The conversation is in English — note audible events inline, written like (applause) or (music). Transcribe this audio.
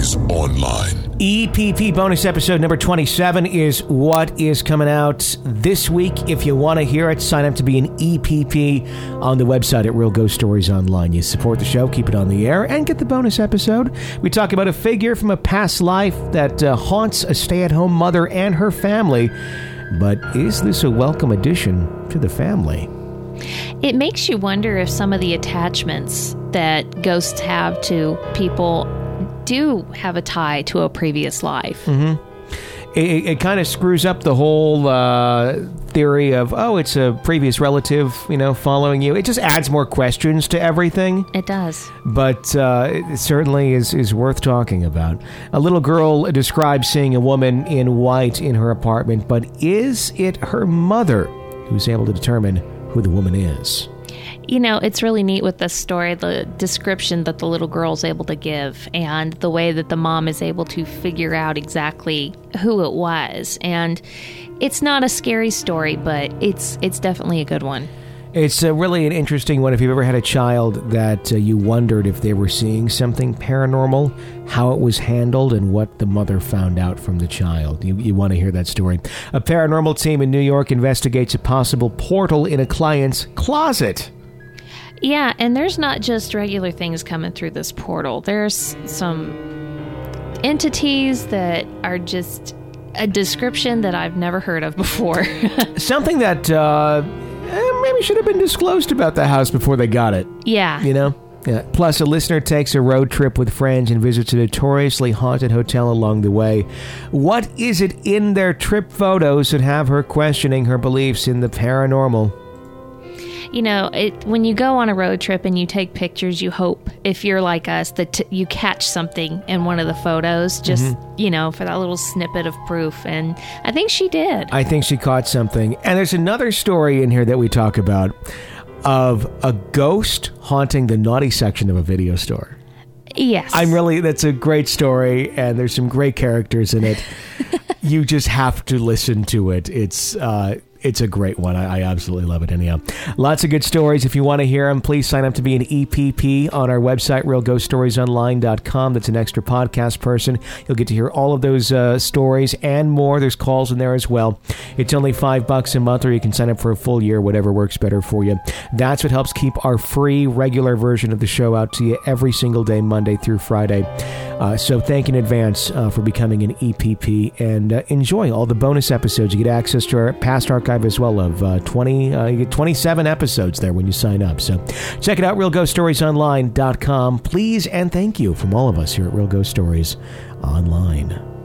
Stories Online. EPP bonus episode number 27 is what is coming out this week. If you want to hear it, sign up to be an EPP on the website at Real Ghost Stories Online. You support the show, keep it on the air, and get the bonus episode. We talk about a figure from a past life that uh, haunts a stay at home mother and her family. But is this a welcome addition to the family? It makes you wonder if some of the attachments that ghosts have to people do have a tie to a previous life. Mm-hmm. It, it kind of screws up the whole uh, theory of oh, it's a previous relative, you know, following you. It just adds more questions to everything. It does, but uh, it certainly is is worth talking about. A little girl describes seeing a woman in white in her apartment, but is it her mother who's able to determine who the woman is? You know, it's really neat with this story, the description that the little girl is able to give and the way that the mom is able to figure out exactly who it was. And it's not a scary story, but it's it's definitely a good one. It's uh, really an interesting one. If you've ever had a child that uh, you wondered if they were seeing something paranormal, how it was handled, and what the mother found out from the child, you, you want to hear that story. A paranormal team in New York investigates a possible portal in a client's closet. Yeah, and there's not just regular things coming through this portal. There's some entities that are just a description that I've never heard of before. (laughs) Something that uh, maybe should have been disclosed about the house before they got it. Yeah. You know? Yeah. Plus, a listener takes a road trip with friends and visits a notoriously haunted hotel along the way. What is it in their trip photos that have her questioning her beliefs in the paranormal? You know, it, when you go on a road trip and you take pictures, you hope, if you're like us, that t- you catch something in one of the photos, just, mm-hmm. you know, for that little snippet of proof. And I think she did. I think she caught something. And there's another story in here that we talk about of a ghost haunting the naughty section of a video store. Yes. I'm really, that's a great story, and there's some great characters in it. (laughs) you just have to listen to it. It's, uh, it's a great one. I, I, absolutely love it. Anyhow, lots of good stories. If you want to hear them, please sign up to be an EPP on our website, realghoststoriesonline.com. That's an extra podcast person. You'll get to hear all of those uh, stories and more. There's calls in there as well. It's only five bucks a month, or you can sign up for a full year, whatever works better for you. That's what helps keep our free, regular version of the show out to you every single day, Monday through Friday. Uh, so thank in advance uh, for becoming an EPP and uh, enjoy all the bonus episodes. You get access to our past archive as well of uh, 20, uh, you get 27 episodes there when you sign up. So check it out, realghoststoriesonline.com. Please and thank you from all of us here at Real Ghost Stories Online.